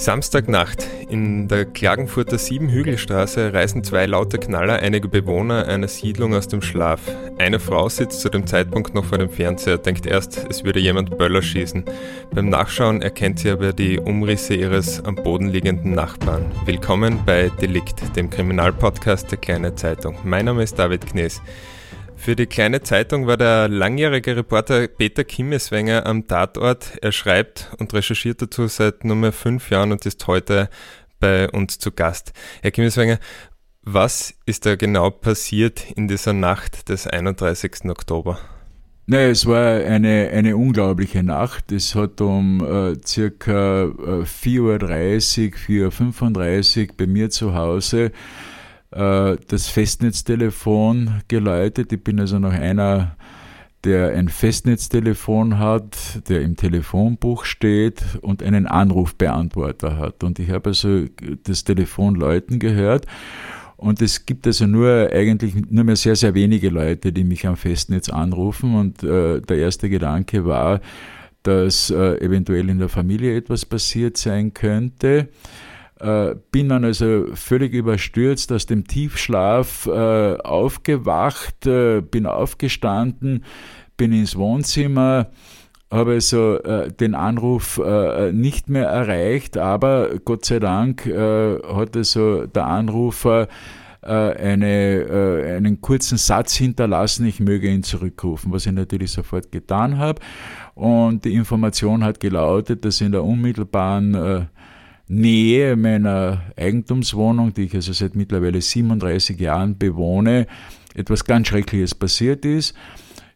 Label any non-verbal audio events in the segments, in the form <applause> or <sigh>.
Samstagnacht. In der Klagenfurter Siebenhügelstraße reißen zwei laute Knaller einige Bewohner einer Siedlung aus dem Schlaf. Eine Frau sitzt zu dem Zeitpunkt noch vor dem Fernseher, denkt erst, es würde jemand Böller schießen. Beim Nachschauen erkennt sie aber die Umrisse ihres am Boden liegenden Nachbarn. Willkommen bei Delikt, dem Kriminalpodcast der Kleine Zeitung. Mein Name ist David Knees. Für die kleine Zeitung war der langjährige Reporter Peter Kimmeswenger am Tatort. Er schreibt und recherchiert dazu seit nunmehr fünf Jahren und ist heute bei uns zu Gast. Herr Kimmeswenger, was ist da genau passiert in dieser Nacht des 31. Oktober? Naja, es war eine, eine unglaubliche Nacht. Es hat um äh, circa äh, 4.30 Uhr, 4.35 Uhr bei mir zu Hause äh, das Festnetztelefon geläutet. Ich bin also noch einer, der ein Festnetztelefon hat, der im Telefonbuch steht und einen Anrufbeantworter hat. Und ich habe also das Telefon läuten gehört. Und es gibt also nur eigentlich nur mehr sehr, sehr wenige Leute, die mich am Festnetz anrufen. Und äh, der erste Gedanke war, dass äh, eventuell in der Familie etwas passiert sein könnte. Äh, bin dann also völlig überstürzt aus dem Tiefschlaf äh, aufgewacht, äh, bin aufgestanden, bin ins Wohnzimmer, habe also äh, den Anruf äh, nicht mehr erreicht, aber Gott sei Dank äh, hat also der Anrufer eine, einen kurzen Satz hinterlassen, ich möge ihn zurückrufen, was ich natürlich sofort getan habe. Und die Information hat gelautet, dass in der unmittelbaren Nähe meiner Eigentumswohnung, die ich also seit mittlerweile 37 Jahren bewohne, etwas ganz Schreckliches passiert ist.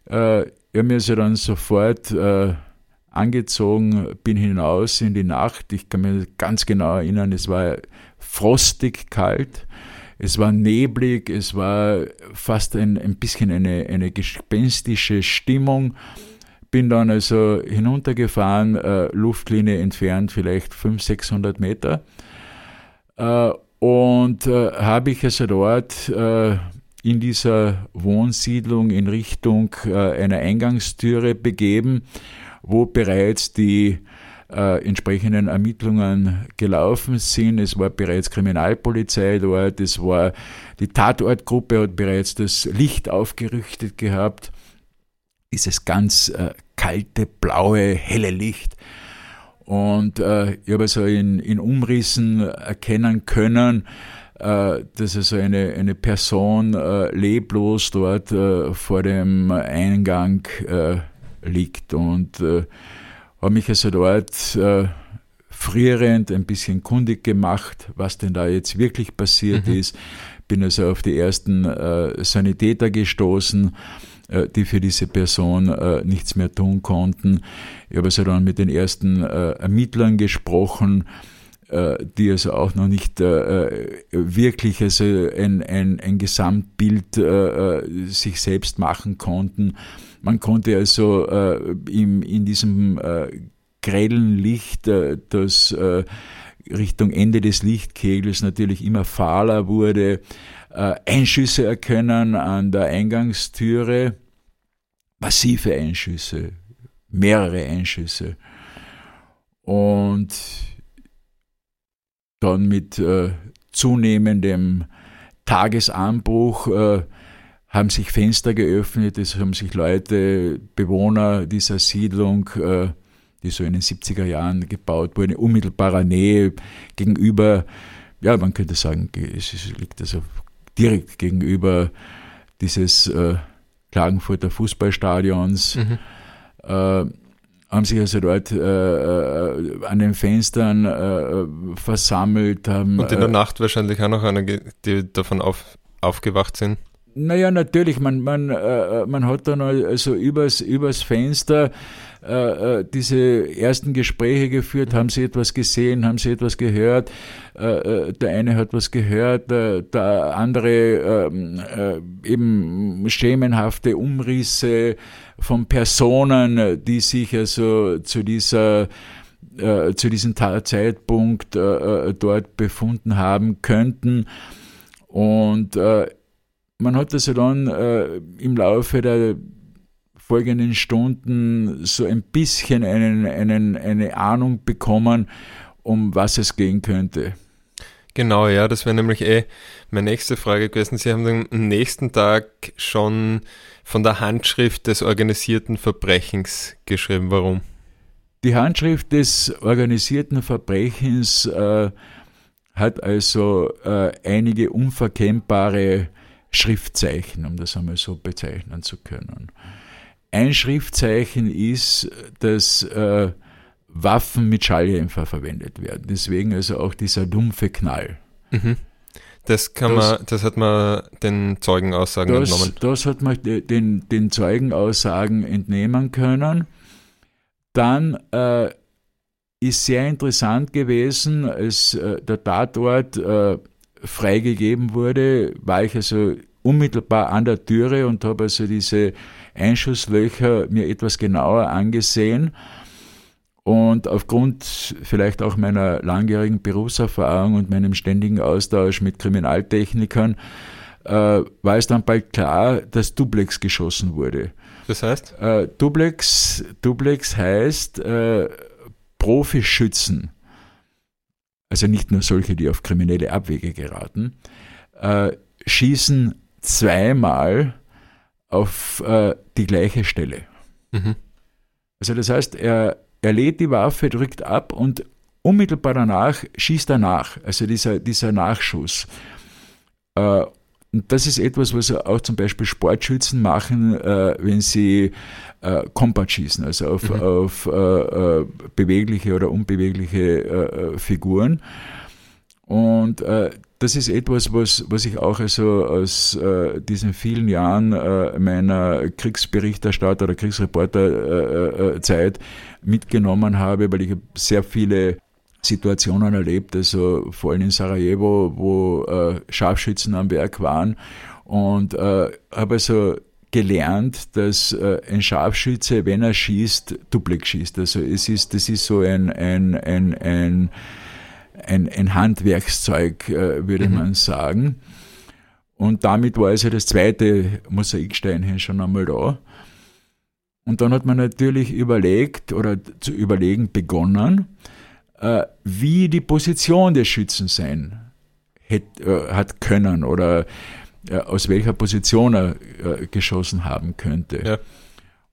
Äh, ich habe mir also dann sofort äh, angezogen, bin hinaus in die Nacht. Ich kann mich ganz genau erinnern, es war frostig kalt, es war neblig, es war fast ein, ein bisschen eine, eine gespenstische Stimmung bin dann also hinuntergefahren, äh, Luftlinie entfernt vielleicht 500, 600 Meter. Äh, und äh, habe ich also dort äh, in dieser Wohnsiedlung in Richtung äh, einer Eingangstüre begeben, wo bereits die äh, entsprechenden Ermittlungen gelaufen sind. Es war bereits Kriminalpolizei dort, es war die Tatortgruppe hat bereits das Licht aufgerichtet gehabt dieses ganz kalte, blaue, helle Licht. Und äh, ich habe also in, in Umrissen erkennen können, äh, dass also eine, eine Person äh, leblos dort äh, vor dem Eingang äh, liegt. Und äh, habe mich also dort äh, frierend ein bisschen kundig gemacht, was denn da jetzt wirklich passiert mhm. ist. Bin also auf die ersten Sanitäter gestoßen die für diese Person äh, nichts mehr tun konnten. Ich habe also dann mit den ersten äh, Ermittlern gesprochen, die also auch noch nicht wirklich also ein, ein, ein Gesamtbild sich selbst machen konnten. Man konnte also in diesem grellen Licht, das Richtung Ende des Lichtkegels natürlich immer fahler wurde, äh, Einschüsse erkennen an der Eingangstüre, massive Einschüsse, mehrere Einschüsse. Und dann mit äh, zunehmendem Tagesanbruch äh, haben sich Fenster geöffnet, es haben sich Leute, Bewohner dieser Siedlung, äh, die so in den 70er Jahren gebaut wurden, in unmittelbarer Nähe gegenüber ja, man könnte sagen, es liegt also direkt gegenüber dieses äh, Klagenfurter Fußballstadions. Mhm. Äh, haben sich also dort äh, äh an den Fenstern äh, versammelt. Haben, Und in der Nacht wahrscheinlich auch noch einige, die davon auf, aufgewacht sind. Naja, natürlich, man, man, äh, man hat dann also übers, übers Fenster äh, äh, diese ersten Gespräche geführt, haben sie etwas gesehen, haben sie etwas gehört, äh, äh der eine hat was gehört, der, der andere ähm, äh, eben schemenhafte Umrisse von Personen, die sich also zu dieser zu diesem Zeitpunkt dort befunden haben könnten. Und man hat also dann äh, im Laufe der folgenden Stunden so ein bisschen einen, einen, eine Ahnung bekommen, um was es gehen könnte. Genau, ja, das wäre nämlich eh meine nächste Frage gewesen. Sie haben am nächsten Tag schon von der Handschrift des organisierten Verbrechens geschrieben. Warum? Die Handschrift des organisierten Verbrechens äh, hat also äh, einige unverkennbare Schriftzeichen, um das einmal so bezeichnen zu können. Ein Schriftzeichen ist, dass äh, Waffen mit Schalldämpfer verwendet werden. Deswegen also auch dieser dumpfe Knall. Mhm. Das, kann das, man, das hat man den Zeugenaussagen das, entnommen. Das hat man den, den Zeugenaussagen entnehmen können. Dann äh, ist sehr interessant gewesen, als äh, der Tatort äh, freigegeben wurde, war ich also unmittelbar an der Türe und habe also diese Einschusslöcher mir etwas genauer angesehen. Und aufgrund vielleicht auch meiner langjährigen Berufserfahrung und meinem ständigen Austausch mit Kriminaltechnikern äh, war es dann bald klar, dass Duplex geschossen wurde. Das heißt? Äh, Duplex, Duplex heißt äh, Profischützen also nicht nur solche, die auf kriminelle Abwege geraten, äh, schießen zweimal auf äh, die gleiche Stelle. Mhm. Also das heißt, er, er lädt die Waffe, drückt ab und unmittelbar danach schießt er nach, also dieser, dieser Nachschuss. Äh, und das ist etwas, was auch zum Beispiel Sportschützen machen, äh, wenn sie äh, Kombat schießen, also auf, mhm. auf äh, äh bewegliche oder unbewegliche äh, Figuren. Und das ist etwas, was, was ich auch also aus diesen vielen Jahren meiner Kriegsberichterstatter oder Kriegsreporterzeit mitgenommen habe, weil ich sehr viele Situationen erlebt, also vor allem in Sarajevo, wo äh, Scharfschützen am Werk waren und äh, habe also gelernt, dass äh, ein Scharfschütze, wenn er schießt, duplex schießt. Also es ist, das ist so ein, ein, ein, ein, ein, ein Handwerkszeug, äh, würde mhm. man sagen. Und damit war also das zweite Mosaiksteinchen schon einmal da. Und dann hat man natürlich überlegt oder zu überlegen begonnen, äh, wie die Position des Schützen sein hätte, äh, hat können oder aus welcher Position er geschossen haben könnte. Ja.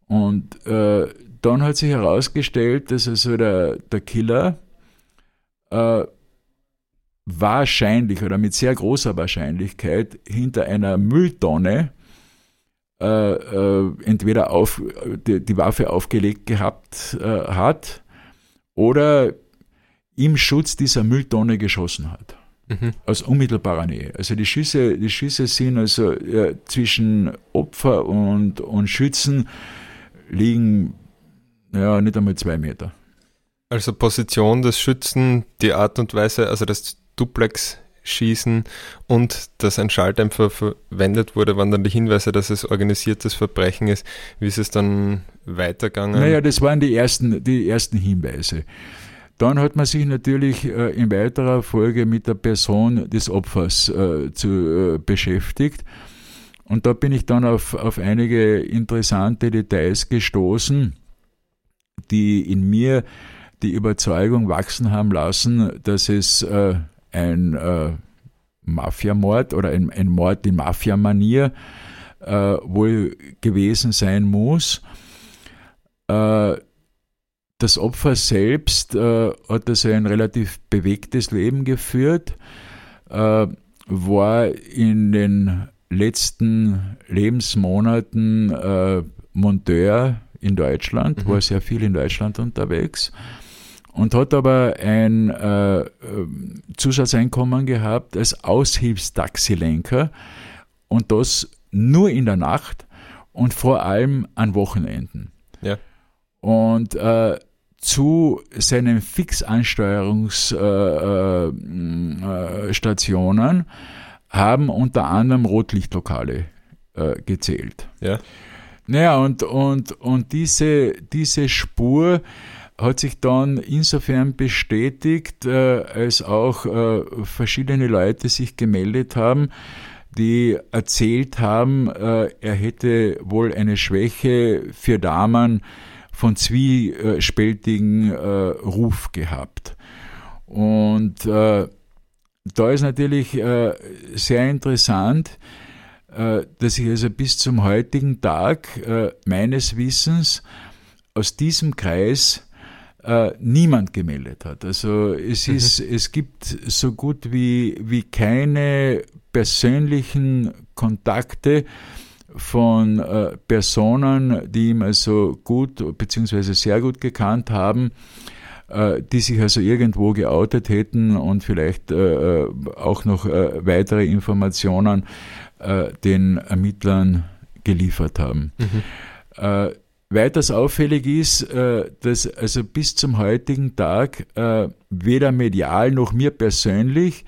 Und äh, dann hat sich herausgestellt, dass also der, der Killer äh, wahrscheinlich oder mit sehr großer Wahrscheinlichkeit hinter einer Mülltonne äh, äh, entweder auf, die, die, Waffe aufgelegt gehabt äh, hat oder im Schutz dieser Mülltonne geschossen hat. Mhm. Aus unmittelbarer Nähe. Also die Schüsse, die Schüsse sind also ja, zwischen Opfer und, und Schützen liegen ja nicht einmal zwei Meter. Also Position des Schützen, die Art und Weise, also das Duplex-Schießen und dass ein Schalldämpfer verwendet wurde, waren dann die Hinweise, dass es organisiertes Verbrechen ist. Wie ist es dann weitergegangen? Naja, das waren die ersten, die ersten Hinweise. Dann hat man sich natürlich äh, in weiterer Folge mit der Person des Opfers äh, zu, äh, beschäftigt. Und da bin ich dann auf, auf einige interessante Details gestoßen, die in mir die Überzeugung wachsen haben lassen, dass es äh, ein äh, Mafiamord oder ein, ein Mord in Mafiamanier äh, wohl gewesen sein muss. Äh, das Opfer selbst äh, hat also ein relativ bewegtes Leben geführt. äh, war in den letzten Lebensmonaten äh, Monteur in Deutschland, mhm. war sehr viel in Deutschland unterwegs und hat aber ein äh, Zusatzeinkommen gehabt als Aushilfstaxilenker und das nur in der Nacht und vor allem an Wochenenden. Ja. Und äh, zu seinen Fixansteuerungsstationen äh, äh, haben unter anderem Rotlichtlokale äh, gezählt. Ja. Naja, und, und, und diese, diese Spur hat sich dann insofern bestätigt, äh, als auch äh, verschiedene Leute sich gemeldet haben, die erzählt haben, äh, er hätte wohl eine Schwäche für Damen von zwiespältigen Ruf gehabt. Und da ist natürlich sehr interessant, dass sich also bis zum heutigen Tag meines Wissens aus diesem Kreis äh, niemand gemeldet hat. Also es mhm. ist, es gibt so gut wie, wie keine persönlichen Kontakte von äh, Personen, die ihm also gut bzw. sehr gut gekannt haben, äh, die sich also irgendwo geoutet hätten und vielleicht äh, äh auch noch äh, weitere Informationen den Ermittlern geliefert haben. Mhm. Weiters auffällig ist, dass also bis zum heutigen Tag weder medial noch mir persönlich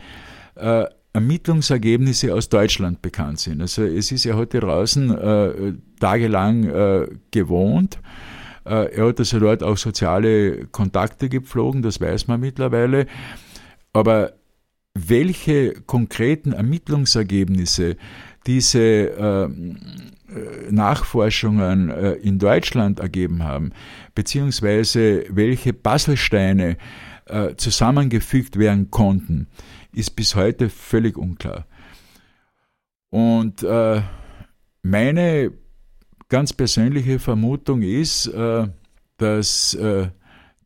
Ermittlungsergebnisse aus Deutschland bekannt sind. Also es ist ja heute draußen äh, tagelang äh, gewohnt. Äh, er hat also dort auch soziale Kontakte gepflogen, das weiß man mittlerweile. Aber welche konkreten Ermittlungsergebnisse diese äh, Nachforschungen äh, in Deutschland ergeben haben, beziehungsweise welche Puzzlesteine äh, zusammengefügt werden konnten, ist bis heute völlig unklar. Und meine ganz persönliche Vermutung ist, dass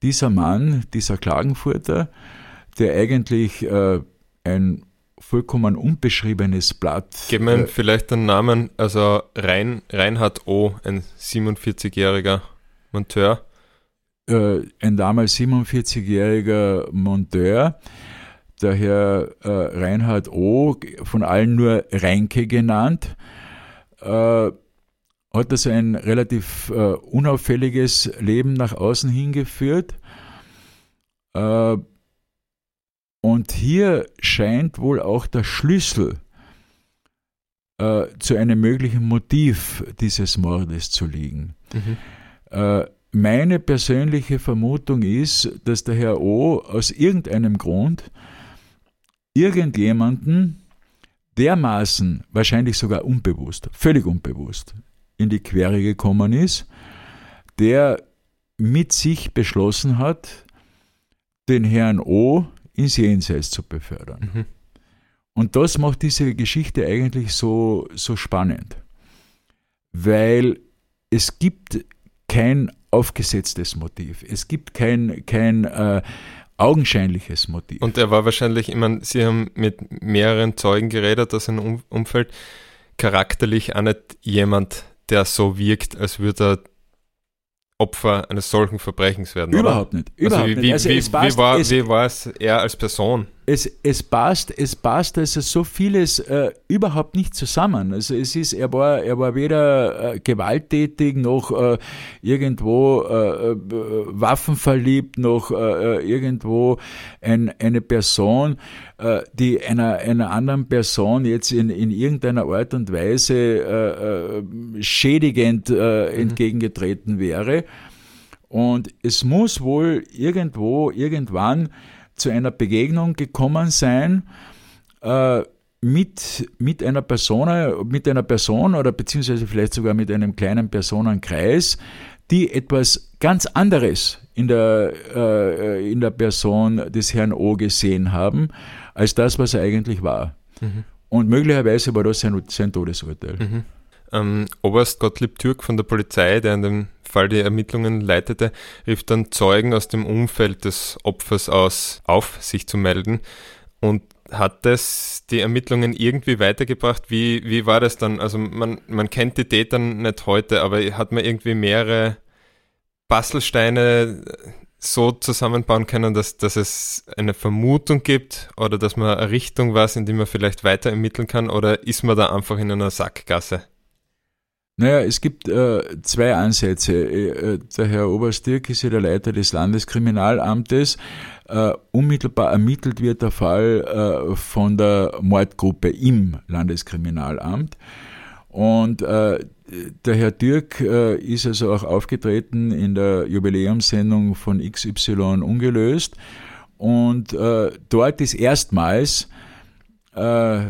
dieser Mann, dieser Klagenfurter, der eigentlich ein vollkommen unbeschriebenes Blatt. Geben wir äh, vielleicht den Namen, also Rein, Reinhard O., ein 47-jähriger Monteur. Äh, ein damals 47-jähriger Monteur, der Herr äh, Reinhard O., von allen nur Reinke genannt, äh, hat also ein relativ äh, unauffälliges Leben nach außen hingeführt. Äh, und hier scheint wohl auch der Schlüssel äh, zu einem möglichen Motiv dieses Mordes zu liegen. Mhm. Äh, meine persönliche Vermutung ist, dass der Herr O aus irgendeinem Grund irgendjemanden dermaßen, wahrscheinlich sogar unbewusst, völlig unbewusst, in die Quere gekommen ist, der mit sich beschlossen hat, den Herrn O ins Jenseits zu befördern. Mhm. Und das macht diese Geschichte eigentlich so, so spannend, weil es gibt kein aufgesetztes Motiv, es gibt kein, kein äh, augenscheinliches Motiv. Und er war wahrscheinlich, ich meine, Sie haben mit mehreren Zeugen geredet aus seinem Umfeld, charakterlich auch nicht jemand, der so wirkt, als würde er Opfer eines solchen Verbrechens werden. Überhaupt oder? nicht. Also Überhaupt also wie, Also wie, wie, war, wie war es er als Person? Es, es passt, es passt also so vieles äh, überhaupt nicht zusammen. Also es ist, er war, er war weder äh, gewalttätig noch äh, irgendwo äh, äh, waffenverliebt noch äh, irgendwo ein, eine Person, die einer, einer anderen Person jetzt in, in irgendeiner Art und Weise schädigend mhm. entgegengetreten wäre. Und es muss wohl irgendwo, irgendwann zu einer Begegnung gekommen sein äh, mit, mit einer Person, mit einer Person oder beziehungsweise vielleicht sogar mit einem kleinen Personenkreis, die etwas ganz anderes in der, äh, in der Person des Herrn O gesehen haben, als das, was er eigentlich war. Mhm. Und möglicherweise war das sein, sein Todesurteil. Mhm. Ähm, Oberst Gottlieb Türk von der Polizei, der in dem Fall die Ermittlungen leitete, rief dann Zeugen aus dem Umfeld des Opfers aus auf, sich zu melden. Und hat das die Ermittlungen irgendwie weitergebracht? Wie, wie war das dann? Also man, man kennt die Täter nicht heute, aber hat man irgendwie mehrere Bastelsteine so zusammenbauen können, dass, dass es eine Vermutung gibt oder dass man eine Richtung weiß, in die man vielleicht weiter ermitteln kann oder ist man da einfach in einer Sackgasse? Naja, es gibt äh, zwei Ansätze. Äh, der Herr Oberstürk ist ja der Leiter des Landeskriminalamtes. Äh, unmittelbar ermittelt wird der Fall äh, von der Mordgruppe im Landeskriminalamt. Und äh, der Herr Dirk äh, ist also auch aufgetreten in der Jubiläumssendung von XY ungelöst. Und äh, dort ist erstmals äh,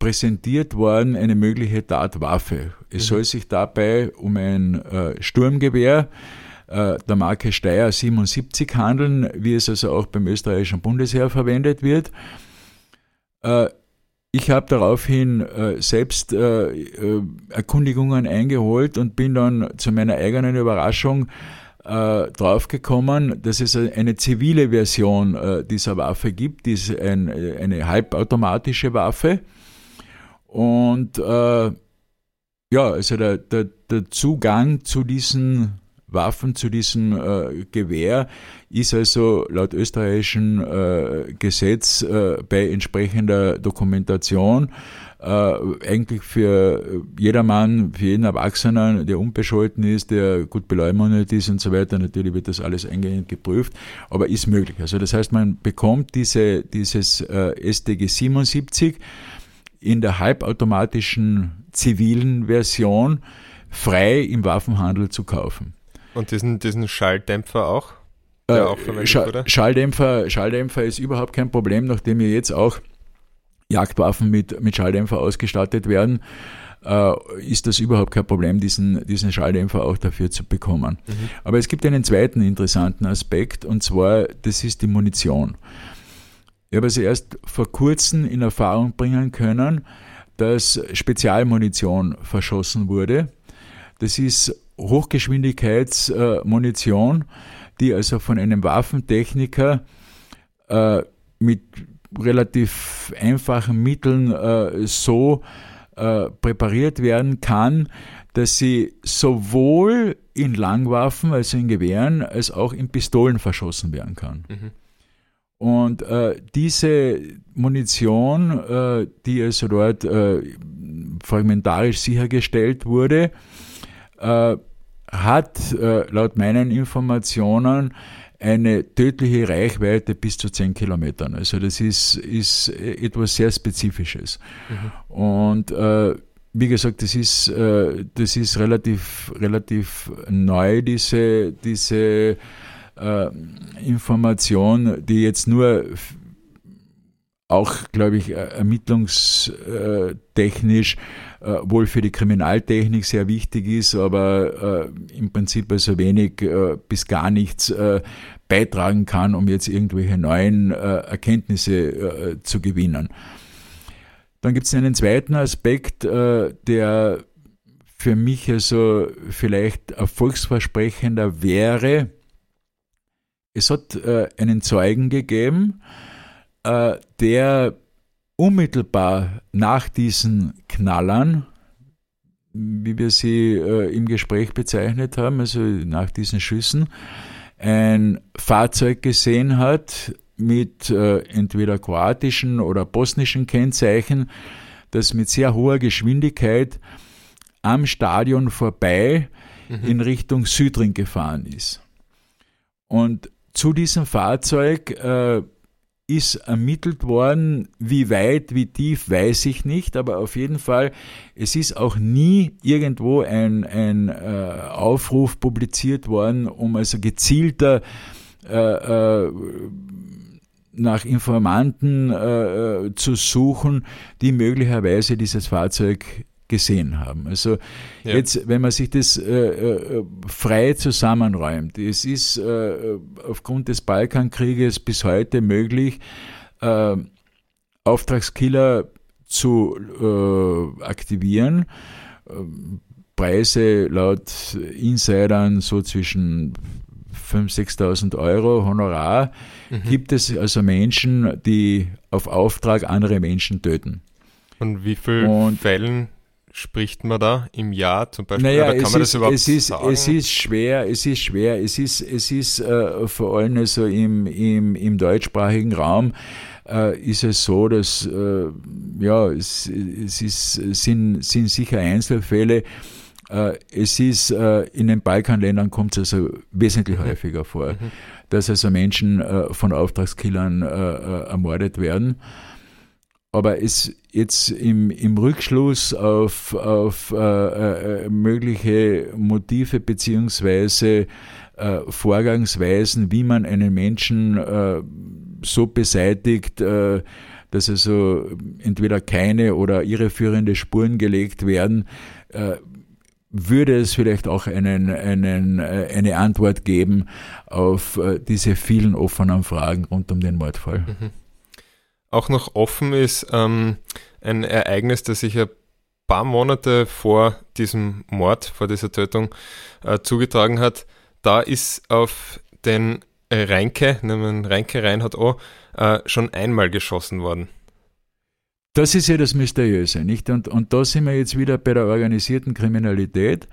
präsentiert worden eine mögliche Tatwaffe. Es mhm. soll sich dabei um ein äh, Sturmgewehr äh, der Marke Steyr 77 handeln, wie es also auch beim österreichischen Bundesheer verwendet wird. Äh, ich habe daraufhin äh, selbst äh, äh, Erkundigungen eingeholt und bin dann zu meiner eigenen Überraschung äh, draufgekommen, dass es eine zivile Version äh, dieser Waffe gibt, die ist ein, eine halbautomatische Waffe. Und äh, ja, also der, der, der Zugang zu diesen Waffen zu diesem äh, Gewehr ist also laut österreichischem äh, Gesetz äh, bei entsprechender Dokumentation äh, eigentlich für jedermann, für jeden Erwachsenen, der unbescholten ist, der gut beleumundet ist und so weiter, natürlich wird das alles eingehend geprüft, aber ist möglich. Also das heißt, man bekommt diese, dieses äh, StG 77 in der halbautomatischen zivilen Version frei im Waffenhandel zu kaufen. Und diesen, diesen Schalldämpfer auch? Der äh, auch Schall? Schalldämpfer, Schalldämpfer ist überhaupt kein Problem, nachdem wir jetzt auch Jagdwaffen mit, mit Schalldämpfer ausgestattet werden, äh, ist das überhaupt kein Problem, diesen, diesen Schalldämpfer auch dafür zu bekommen. Mhm. Aber es gibt einen zweiten interessanten Aspekt, und zwar, das ist die Munition. Ich habe also erst vor kurzem in Erfahrung bringen können, dass Spezialmunition verschossen wurde. Das ist Hochgeschwindigkeitsmunition, die also von einem Waffentechniker äh, mit relativ einfachen Mitteln äh, so äh, präpariert werden kann, dass sie sowohl in Langwaffen, also in Gewehren, als auch in Pistolen verschossen werden kann. Mhm. Und äh, diese Munition, äh, die also dort äh, fragmentarisch sichergestellt wurde, äh, hat äh, laut meinen Informationen eine tödliche Reichweite bis zu 10 Kilometern. Also das ist, ist etwas sehr Spezifisches. Mhm. Und äh, wie gesagt, das ist, das ist relativ, relativ neu, diese, diese äh, Information, die jetzt nur auch, glaube ich, ermittlungstechnisch äh, wohl für die Kriminaltechnik sehr wichtig ist, aber äh, im Prinzip also wenig äh, bis gar nichts äh, beitragen kann, um jetzt irgendwelche neuen äh, Erkenntnisse äh, zu gewinnen. Dann gibt es einen zweiten Aspekt, der für mich also vielleicht erfolgsversprechender wäre. Es hat einen Zeugen gegeben, der unmittelbar nach diesen Knallern, wie wir sie äh, im Gespräch bezeichnet haben, also nach diesen Schüssen, ein Fahrzeug gesehen hat mit äh, entweder kroatischen oder bosnischen Kennzeichen, das mit sehr hoher Geschwindigkeit am Stadion vorbei mhm. in Richtung Südring gefahren ist. Und zu diesem Fahrzeug äh, ist ermittelt worden. Wie weit, wie tief, weiß ich nicht, aber auf jeden Fall, es ist auch nie irgendwo ein, ein äh, Aufruf publiziert worden, um also gezielter äh, äh, nach Informanten äh, äh, zu suchen, die möglicherweise dieses Fahrzeug gesehen haben. Also ja. jetzt, wenn man sich das äh, äh, frei zusammenräumt, es ist äh, aufgrund des Balkankrieges bis heute möglich, äh, Auftragskiller zu äh, aktivieren. Preise laut Insidern so zwischen 5.000, 6.000 Euro Honorar, mhm. gibt es also Menschen, die auf Auftrag andere Menschen töten. Und wie vielen Fällen spricht man da im Jahr zum Beispiel? Naja, Oder kann man ist, das überhaupt es ist, sagen? Es ist schwer, es ist schwer, es ist, es ist äh, vor allem also im, im, im deutschsprachigen Raum äh, ist es so, dass äh, ja, es, es ist, sind, sind sicher Einzelfälle. Äh, es ist äh, in den Balkanländern kommt es also wesentlich mhm. häufiger vor, mhm. dass also Menschen äh, von Auftragskillern ermordet werden. Aber es jetzt im, im Rückschluss auf, auf äh, äh, mögliche Motive beziehungsweise äh, Vorgangsweisen, wie man einen Menschen äh, so beseitigt, äh, dass also entweder keine oder irreführende Spuren gelegt werden, äh, würde es vielleicht auch einen, einen, eine Antwort geben auf diese vielen offenen Fragen rund um den Mordfall. Mhm auch noch offen ist, ähm, ein Ereignis, das sich ein paar Monate vor diesem Mord, vor dieser Tötung äh, zugetragen hat. Da ist auf den Reinke, nehmen Reinke Reinhardt auch, äh, schon einmal geschossen worden. Das ist ja das Mysteriöse, nicht? Und, und da sind wir jetzt wieder bei der organisierten Kriminalität,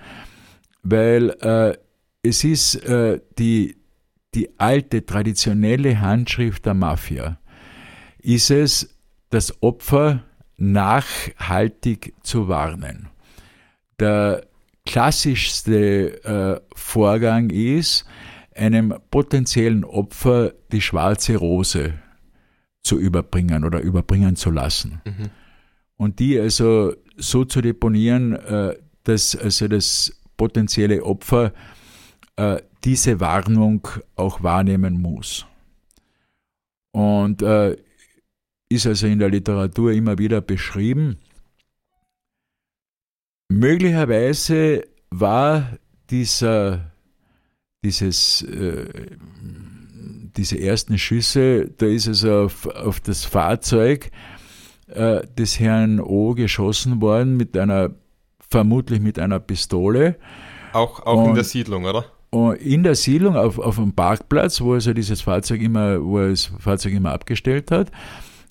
weil äh, es ist äh, die, die alte, traditionelle Handschrift der Mafia ist es, das Opfer nachhaltig zu warnen. Der klassischste äh, Vorgang ist, einem potenziellen Opfer die schwarze Rose zu überbringen oder überbringen zu lassen. Mhm. Und die also so zu deponieren, äh, dass also das potenzielle Opfer äh, diese Warnung auch wahrnehmen muss. Und äh, ist also in der Literatur immer wieder beschrieben. Möglicherweise war dieser, dieses, äh, diese ersten Schüsse, da ist es auf, auf das Fahrzeug äh, des Herrn O geschossen worden mit einer, vermutlich mit einer Pistole. Auch, auch Und, in der Siedlung, oder? in der Siedlung auf, auf dem Parkplatz, wo also dieses Fahrzeug immer, wo er das Fahrzeug immer abgestellt hat.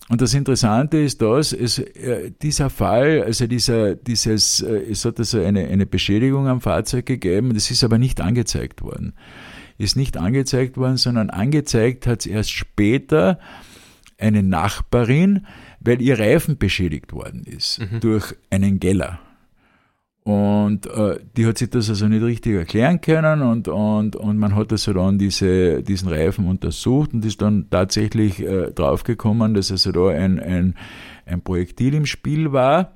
Und das Interessante ist dass es, äh, dieser Fall, also dieser, dieses, äh, es hat also eine, eine Beschädigung am Fahrzeug gegeben, das ist aber nicht angezeigt worden. Ist nicht angezeigt worden, sondern angezeigt hat es erst später eine Nachbarin, weil ihr Reifen beschädigt worden ist mhm. durch einen Geller. Und äh, die hat sich das also nicht richtig erklären können und, und, und man hat also dann diese, diesen Reifen untersucht und ist dann tatsächlich äh, draufgekommen, dass also da ein, ein, ein Projektil im Spiel war.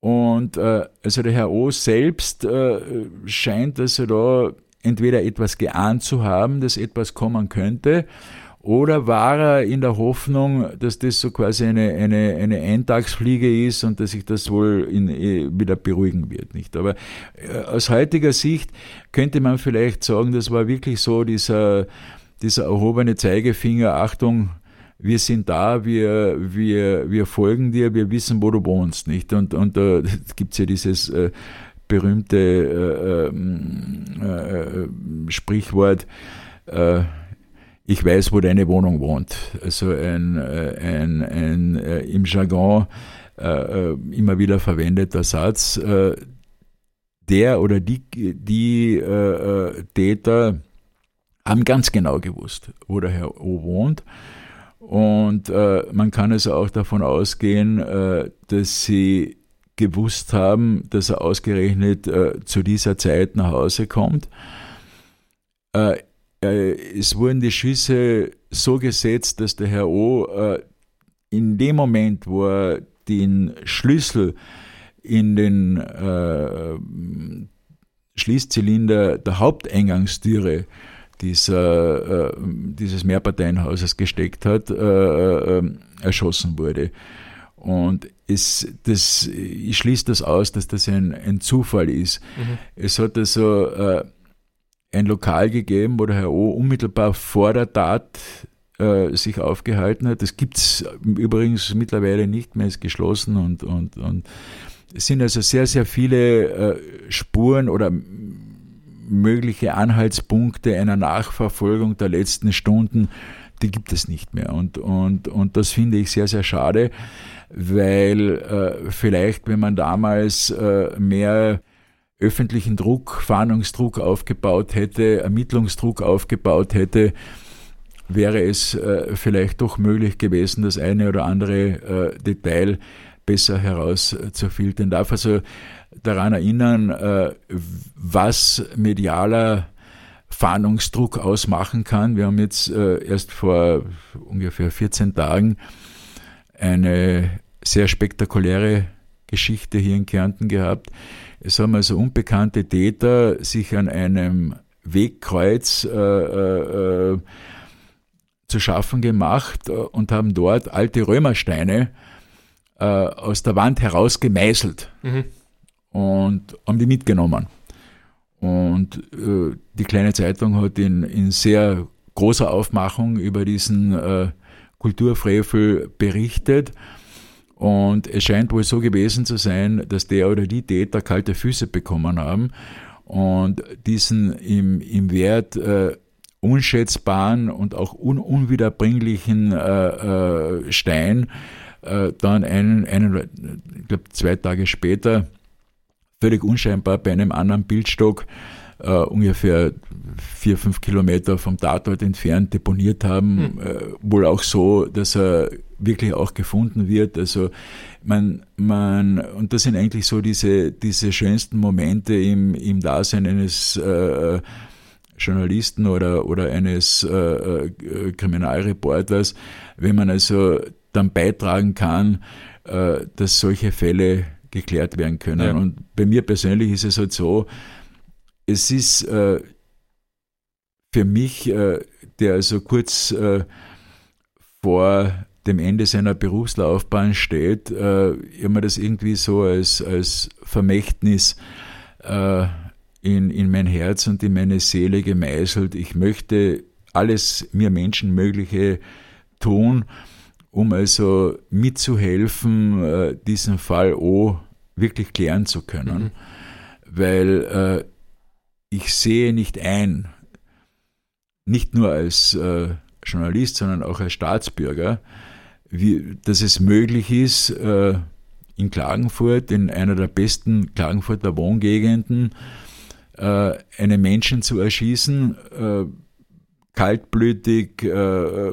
Und äh, also der Herr O selbst äh, scheint also da entweder etwas geahnt zu haben, dass etwas kommen könnte, oder war er in der Hoffnung, dass das so quasi eine, eine, eine Eintagsfliege ist und dass sich das wohl in, eh, wieder beruhigen wird, nicht? Aber äh, aus heutiger Sicht könnte man vielleicht sagen, das war wirklich so dieser, dieser erhobene Zeigefinger, Achtung, wir sind da, wir, wir, wir folgen dir, wir wissen, wo du wohnst, nicht? Und, und da äh, <laughs> gibt's ja dieses äh, berühmte äh, ähm, äh, äh, Sprichwort, äh, ich weiß, wo deine Wohnung wohnt. Also ein, äh, ein, ein, äh, im Jargon äh, äh, immer wieder verwendeter Satz. Äh, der oder die, die äh, Täter haben ganz genau gewusst, wo der Herr O wohnt. Und man kann also auch davon ausgehen, dass sie gewusst haben, dass er ausgerechnet zu dieser Zeit nach Hause kommt. Äh, es wurden die Schüsse so gesetzt, dass der Herr O äh, in dem Moment, wo er den Schlüssel in den äh, Schließzylinder der Haupteingangstüre dieser, äh, dieses Mehrparteienhauses gesteckt hat, äh, äh, erschossen wurde. Und es, das, ich schließe das aus, dass das ein, ein Zufall ist. Mhm. Es hat also ein Lokal gegeben, wo der Herr O unmittelbar vor der Tat äh, sich aufgehalten hat. Das gibt es übrigens mittlerweile nicht mehr, ist geschlossen und, und, und es sind also sehr, sehr viele äh, Spuren oder mögliche Anhaltspunkte einer Nachverfolgung der letzten Stunden, die gibt es nicht mehr. Und, und, und das finde ich sehr, sehr schade, weil äh, vielleicht, wenn man damals äh, mehr öffentlichen Druck, Fahndungsdruck aufgebaut hätte, Ermittlungsdruck aufgebaut hätte, wäre es äh, vielleicht doch möglich gewesen, das eine oder andere äh, Detail besser herauszufiltern. Darf also daran erinnern, äh, was medialer Fahndungsdruck ausmachen kann. Wir haben jetzt äh, erst vor ungefähr 14 Tagen eine sehr spektakuläre Geschichte hier in Kärnten gehabt. Es haben also unbekannte Täter sich an einem Wegkreuz äh, äh, zu schaffen gemacht und haben dort alte Römersteine äh, aus der Wand heraus gemeißelt mhm. und haben die mitgenommen. Und äh, die kleine Zeitung hat in, in sehr großer Aufmachung über diesen äh, Kulturfrevel berichtet. Und es scheint wohl so gewesen zu sein, dass der oder die Täter kalte Füße bekommen haben und diesen im, im Wert äh, unschätzbaren und auch un unwiederbringlichen äh, äh, Stein äh, dann einen, einen ich glaube zwei Tage später, völlig unscheinbar bei einem anderen Bildstock, äh, ungefähr vier, fünf Kilometer vom Tatort entfernt deponiert haben. Hm. Äh, wohl auch so, dass er wirklich auch gefunden wird. Also man, man, und das sind eigentlich so diese, diese schönsten Momente im, im Dasein eines äh, Journalisten oder, oder eines äh, äh, Kriminalreporters, wenn man also dann beitragen kann, äh, dass solche Fälle geklärt werden können. Ja. Und bei mir persönlich ist es halt so, es ist äh, für mich, äh, der also kurz äh, vor dem Ende seiner Berufslaufbahn steht, äh, immer das irgendwie so als, als Vermächtnis äh, in, in mein Herz und in meine Seele gemeißelt. Ich möchte alles mir Menschenmögliche tun, um also mitzuhelfen, äh, diesen Fall O wirklich klären zu können. Mhm. Weil ich sehe nicht ein, nicht nur als äh, Journalist, sondern auch als Staatsbürger, wie, dass es möglich ist, äh, in Klagenfurt, in einer der besten Klagenfurter Wohngegenden, äh, einen Menschen zu erschießen, äh, kaltblütig, äh,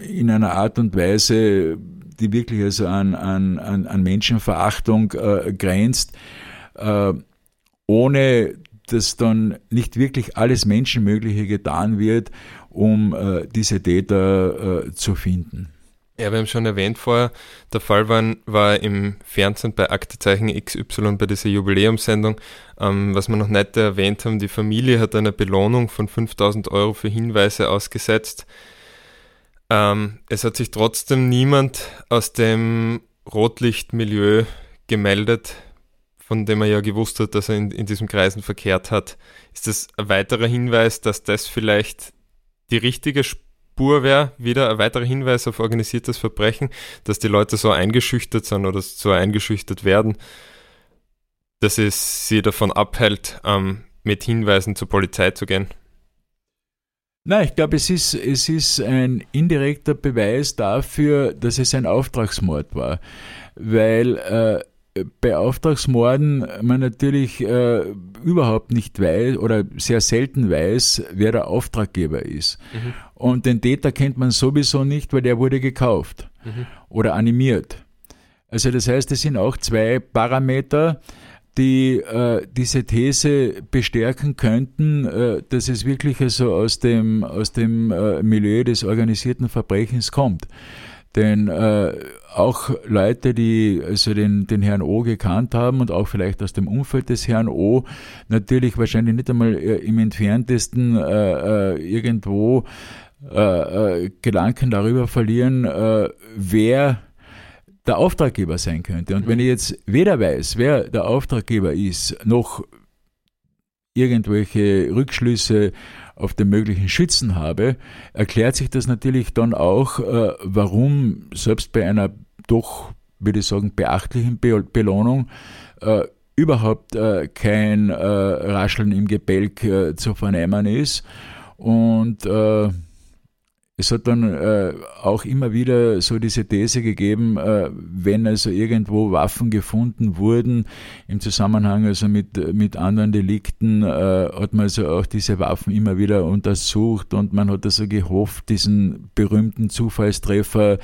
in einer Art und Weise, die wirklich also an, an, an Menschenverachtung äh, grenzt, ohne dass dann nicht wirklich alles Menschenmögliche getan wird, um äh, diese Täter äh, zu finden. Ja, wir haben schon erwähnt vorher, der Fall war, war im Fernsehen bei Aktezeichen XY bei dieser Jubiläumssendung. Ähm, was wir noch nicht erwähnt haben, die Familie hat eine Belohnung von 5000 Euro für Hinweise ausgesetzt. Ähm, es hat sich trotzdem niemand aus dem Rotlichtmilieu gemeldet, von dem er ja gewusst hat, dass er in, in diesem Kreisen verkehrt hat. Ist das ein weiterer Hinweis, dass das vielleicht die richtige Spur wäre, wieder ein weiterer Hinweis auf organisiertes Verbrechen, dass die Leute so eingeschüchtert sind oder so eingeschüchtert werden, dass es sie davon abhält, ähm, mit Hinweisen zur Polizei zu gehen. Nein, ich glaube, es ist, es ist ein indirekter Beweis dafür, dass es ein Auftragsmord war. Weil äh, bei Auftragsmorden man natürlich äh, überhaupt nicht weiß oder sehr selten weiß, wer der Auftraggeber ist. Mhm. Und den Täter kennt man sowieso nicht, weil der wurde gekauft mhm. oder animiert. Also das heißt, es sind auch zwei Parameter, die äh, diese These bestärken könnten, äh, dass es wirklich also aus dem, aus dem äh, Milieu des organisierten Verbrechens kommt. Denn äh, auch Leute, die also den, den Herrn O gekannt haben und auch vielleicht aus dem Umfeld des Herrn O, natürlich wahrscheinlich nicht einmal äh, im entferntesten äh, äh, irgendwo äh, äh, Gedanken darüber verlieren, äh, wer der Auftraggeber sein könnte. Und wenn ich jetzt weder weiß, wer der Auftraggeber ist, noch irgendwelche Rückschlüsse auf den möglichen Schützen habe, erklärt sich das natürlich dann auch, äh, warum selbst bei einer doch, würde ich sagen, beachtlichen Be Belohnung äh, überhaupt äh, kein Rascheln im Gebälk zu vernehmen ist. Und es hat dann äh, auch immer wieder so diese These gegeben, äh, wenn also irgendwo Waffen gefunden wurden im Zusammenhang also mit, mit anderen Delikten, äh, hat man also auch diese Waffen immer wieder untersucht und man hat also gehofft, diesen berühmten Zufallstreffer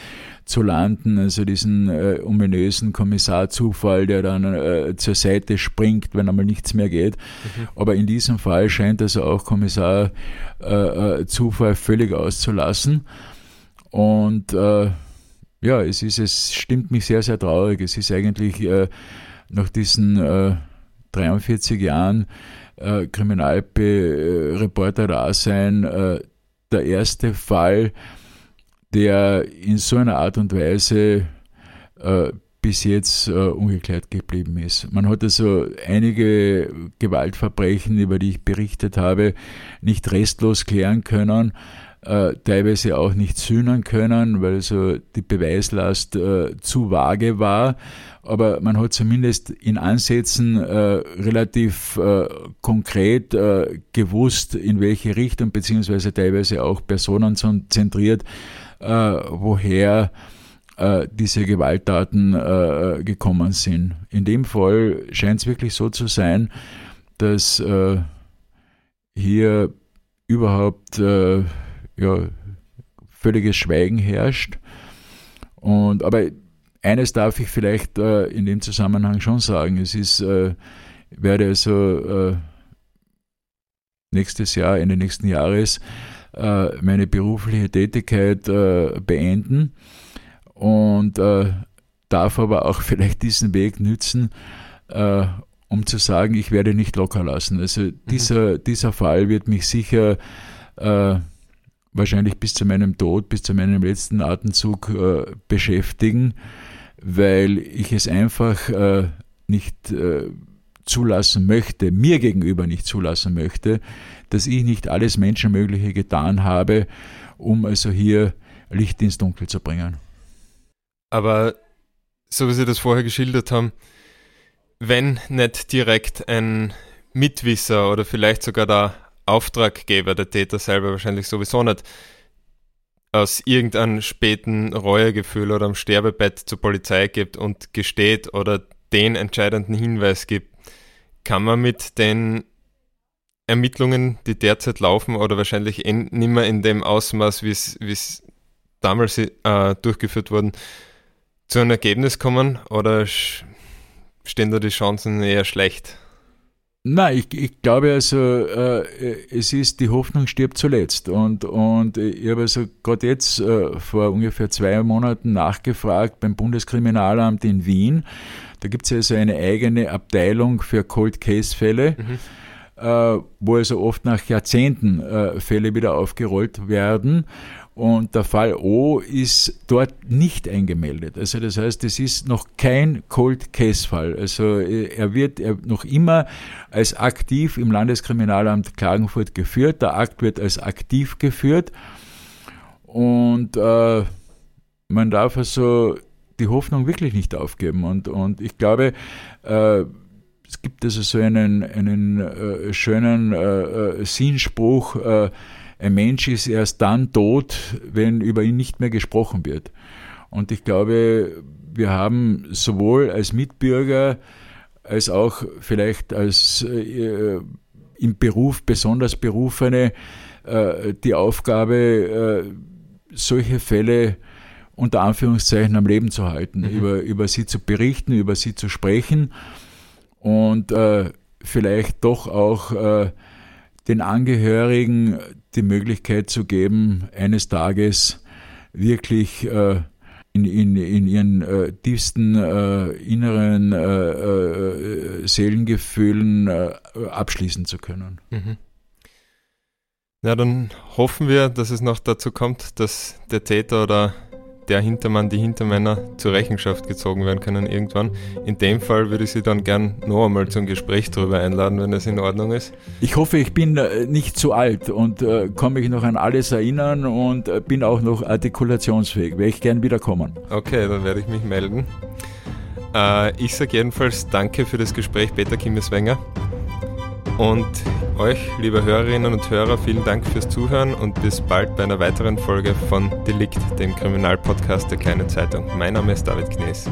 zu landen, also diesen äh, ominösen Kommissarzufall, der dann äh, zur Seite springt, wenn einmal nichts mehr geht. Mhm. Aber in diesem Fall scheint also auch Kommissar äh, äh Zufall völlig auszulassen. Und äh, ja, es ist, es stimmt mich sehr, sehr traurig. Es ist eigentlich äh, nach diesen 43 Jahren äh, Kriminalreporter-Dasein der erste Fall, der in so einer Art und Weise äh, bis jetzt äh, ungeklärt geblieben ist. Man hat also einige Gewaltverbrechen, über die ich berichtet habe, nicht restlos klären können, äh, teilweise auch nicht sühnen können, weil also die Beweislast äh, zu vage war. Aber man hat zumindest in Ansätzen äh, relativ äh, konkret äh, gewusst, in welche Richtung, beziehungsweise teilweise auch personenzentriert äh, woher äh, diese Gewalttaten äh, gekommen sind. In dem Fall scheint es wirklich so zu sein, dass äh, hier überhaupt äh, ja, völliges Schweigen herrscht. Und, aber eines darf ich vielleicht äh, in dem Zusammenhang schon sagen. Es ist, werde also nächstes Jahr, Ende nächsten Jahres, äh, meine berufliche Tätigkeit äh, beenden und äh, darf aber auch <laughs> vielleicht diesen Weg nützen, um zu sagen, ich werde nicht locker lassen. Also mhm. dieser, dieser Fall wird mich sicher äh, wahrscheinlich bis zu meinem Tod, bis zu meinem letzten Atemzug äh, beschäftigen, weil ich es einfach äh, nicht zulassen möchte, mir gegenüber nicht zulassen möchte, dass ich nicht alles Menschenmögliche getan habe, um also hier Licht ins Dunkel zu bringen. Aber so wie Sie das vorher geschildert haben, wenn nicht direkt ein Mitwisser oder vielleicht sogar der Auftraggeber, der Täter selber wahrscheinlich sowieso nicht, aus irgendeinem späten Reuegefühl oder am Sterbebett zur Polizei gibt und gesteht oder den entscheidenden Hinweis gibt, kann man mit den Ermittlungen, die derzeit laufen oder wahrscheinlich nicht mehr in dem Ausmaß, wie es damals äh, durchgeführt wurden, zu einem Ergebnis kommen oder stehen da die Chancen eher schlecht? Nein, ich, ich glaube also, äh, es ist, die Hoffnung stirbt zuletzt. Und, und ich habe also gerade jetzt äh, vor ungefähr zwei Monaten nachgefragt beim Bundeskriminalamt in Wien. Da gibt es also eine eigene Abteilung für Cold Case Fälle. Mhm äh, wo also oft nach Jahrzehnten äh, Fälle wieder aufgerollt werden. Und der Fall O ist dort nicht eingemeldet. Also das heißt, es ist noch kein Cold Case Fall. Also äh, er wird noch immer als aktiv im Landeskriminalamt Klagenfurt geführt. Der Akt wird als aktiv geführt. Und äh, man darf also die Hoffnung wirklich nicht aufgeben. Und, und ich glaube, äh, es gibt also so einen, einen äh, schönen äh, äh, Sinnspruch, äh, ein Mensch ist erst dann tot, wenn über ihn nicht mehr gesprochen wird. Und ich glaube, wir haben sowohl als Mitbürger als auch vielleicht als äh, im Beruf besonders Berufene äh, die Aufgabe, äh, solche Fälle unter Anführungszeichen am Leben zu halten, mhm. über, über sie zu berichten, über sie zu sprechen und äh, vielleicht doch auch äh, den Angehörigen die Möglichkeit zu geben, eines Tages wirklich äh, in, in, in ihren äh, tiefsten äh, inneren äh, äh, Seelengefühlen äh, abschließen zu können. Mhm. Ja, dann hoffen wir, dass es noch dazu kommt, dass der Täter oder der Hintermann, die Hintermänner zur Rechenschaft gezogen werden können irgendwann. In dem Fall würde ich Sie dann gern noch einmal zum Gespräch darüber einladen, wenn es in Ordnung ist. Ich hoffe, ich bin äh, nicht zu alt und äh, kann mich noch an alles erinnern und äh, bin auch noch artikulationsfähig. Wäre ich gern wiederkommen. Okay, dann werde ich mich melden. Äh, ich sage jedenfalls danke für das Gespräch, Peter Kimmeswenger. Und euch, liebe Hörerinnen und Hörer, vielen Dank fürs Zuhören und bis bald bei einer weiteren Folge von Delikt, dem Kriminalpodcast der Kleinen Zeitung. Mein Name ist David Knees.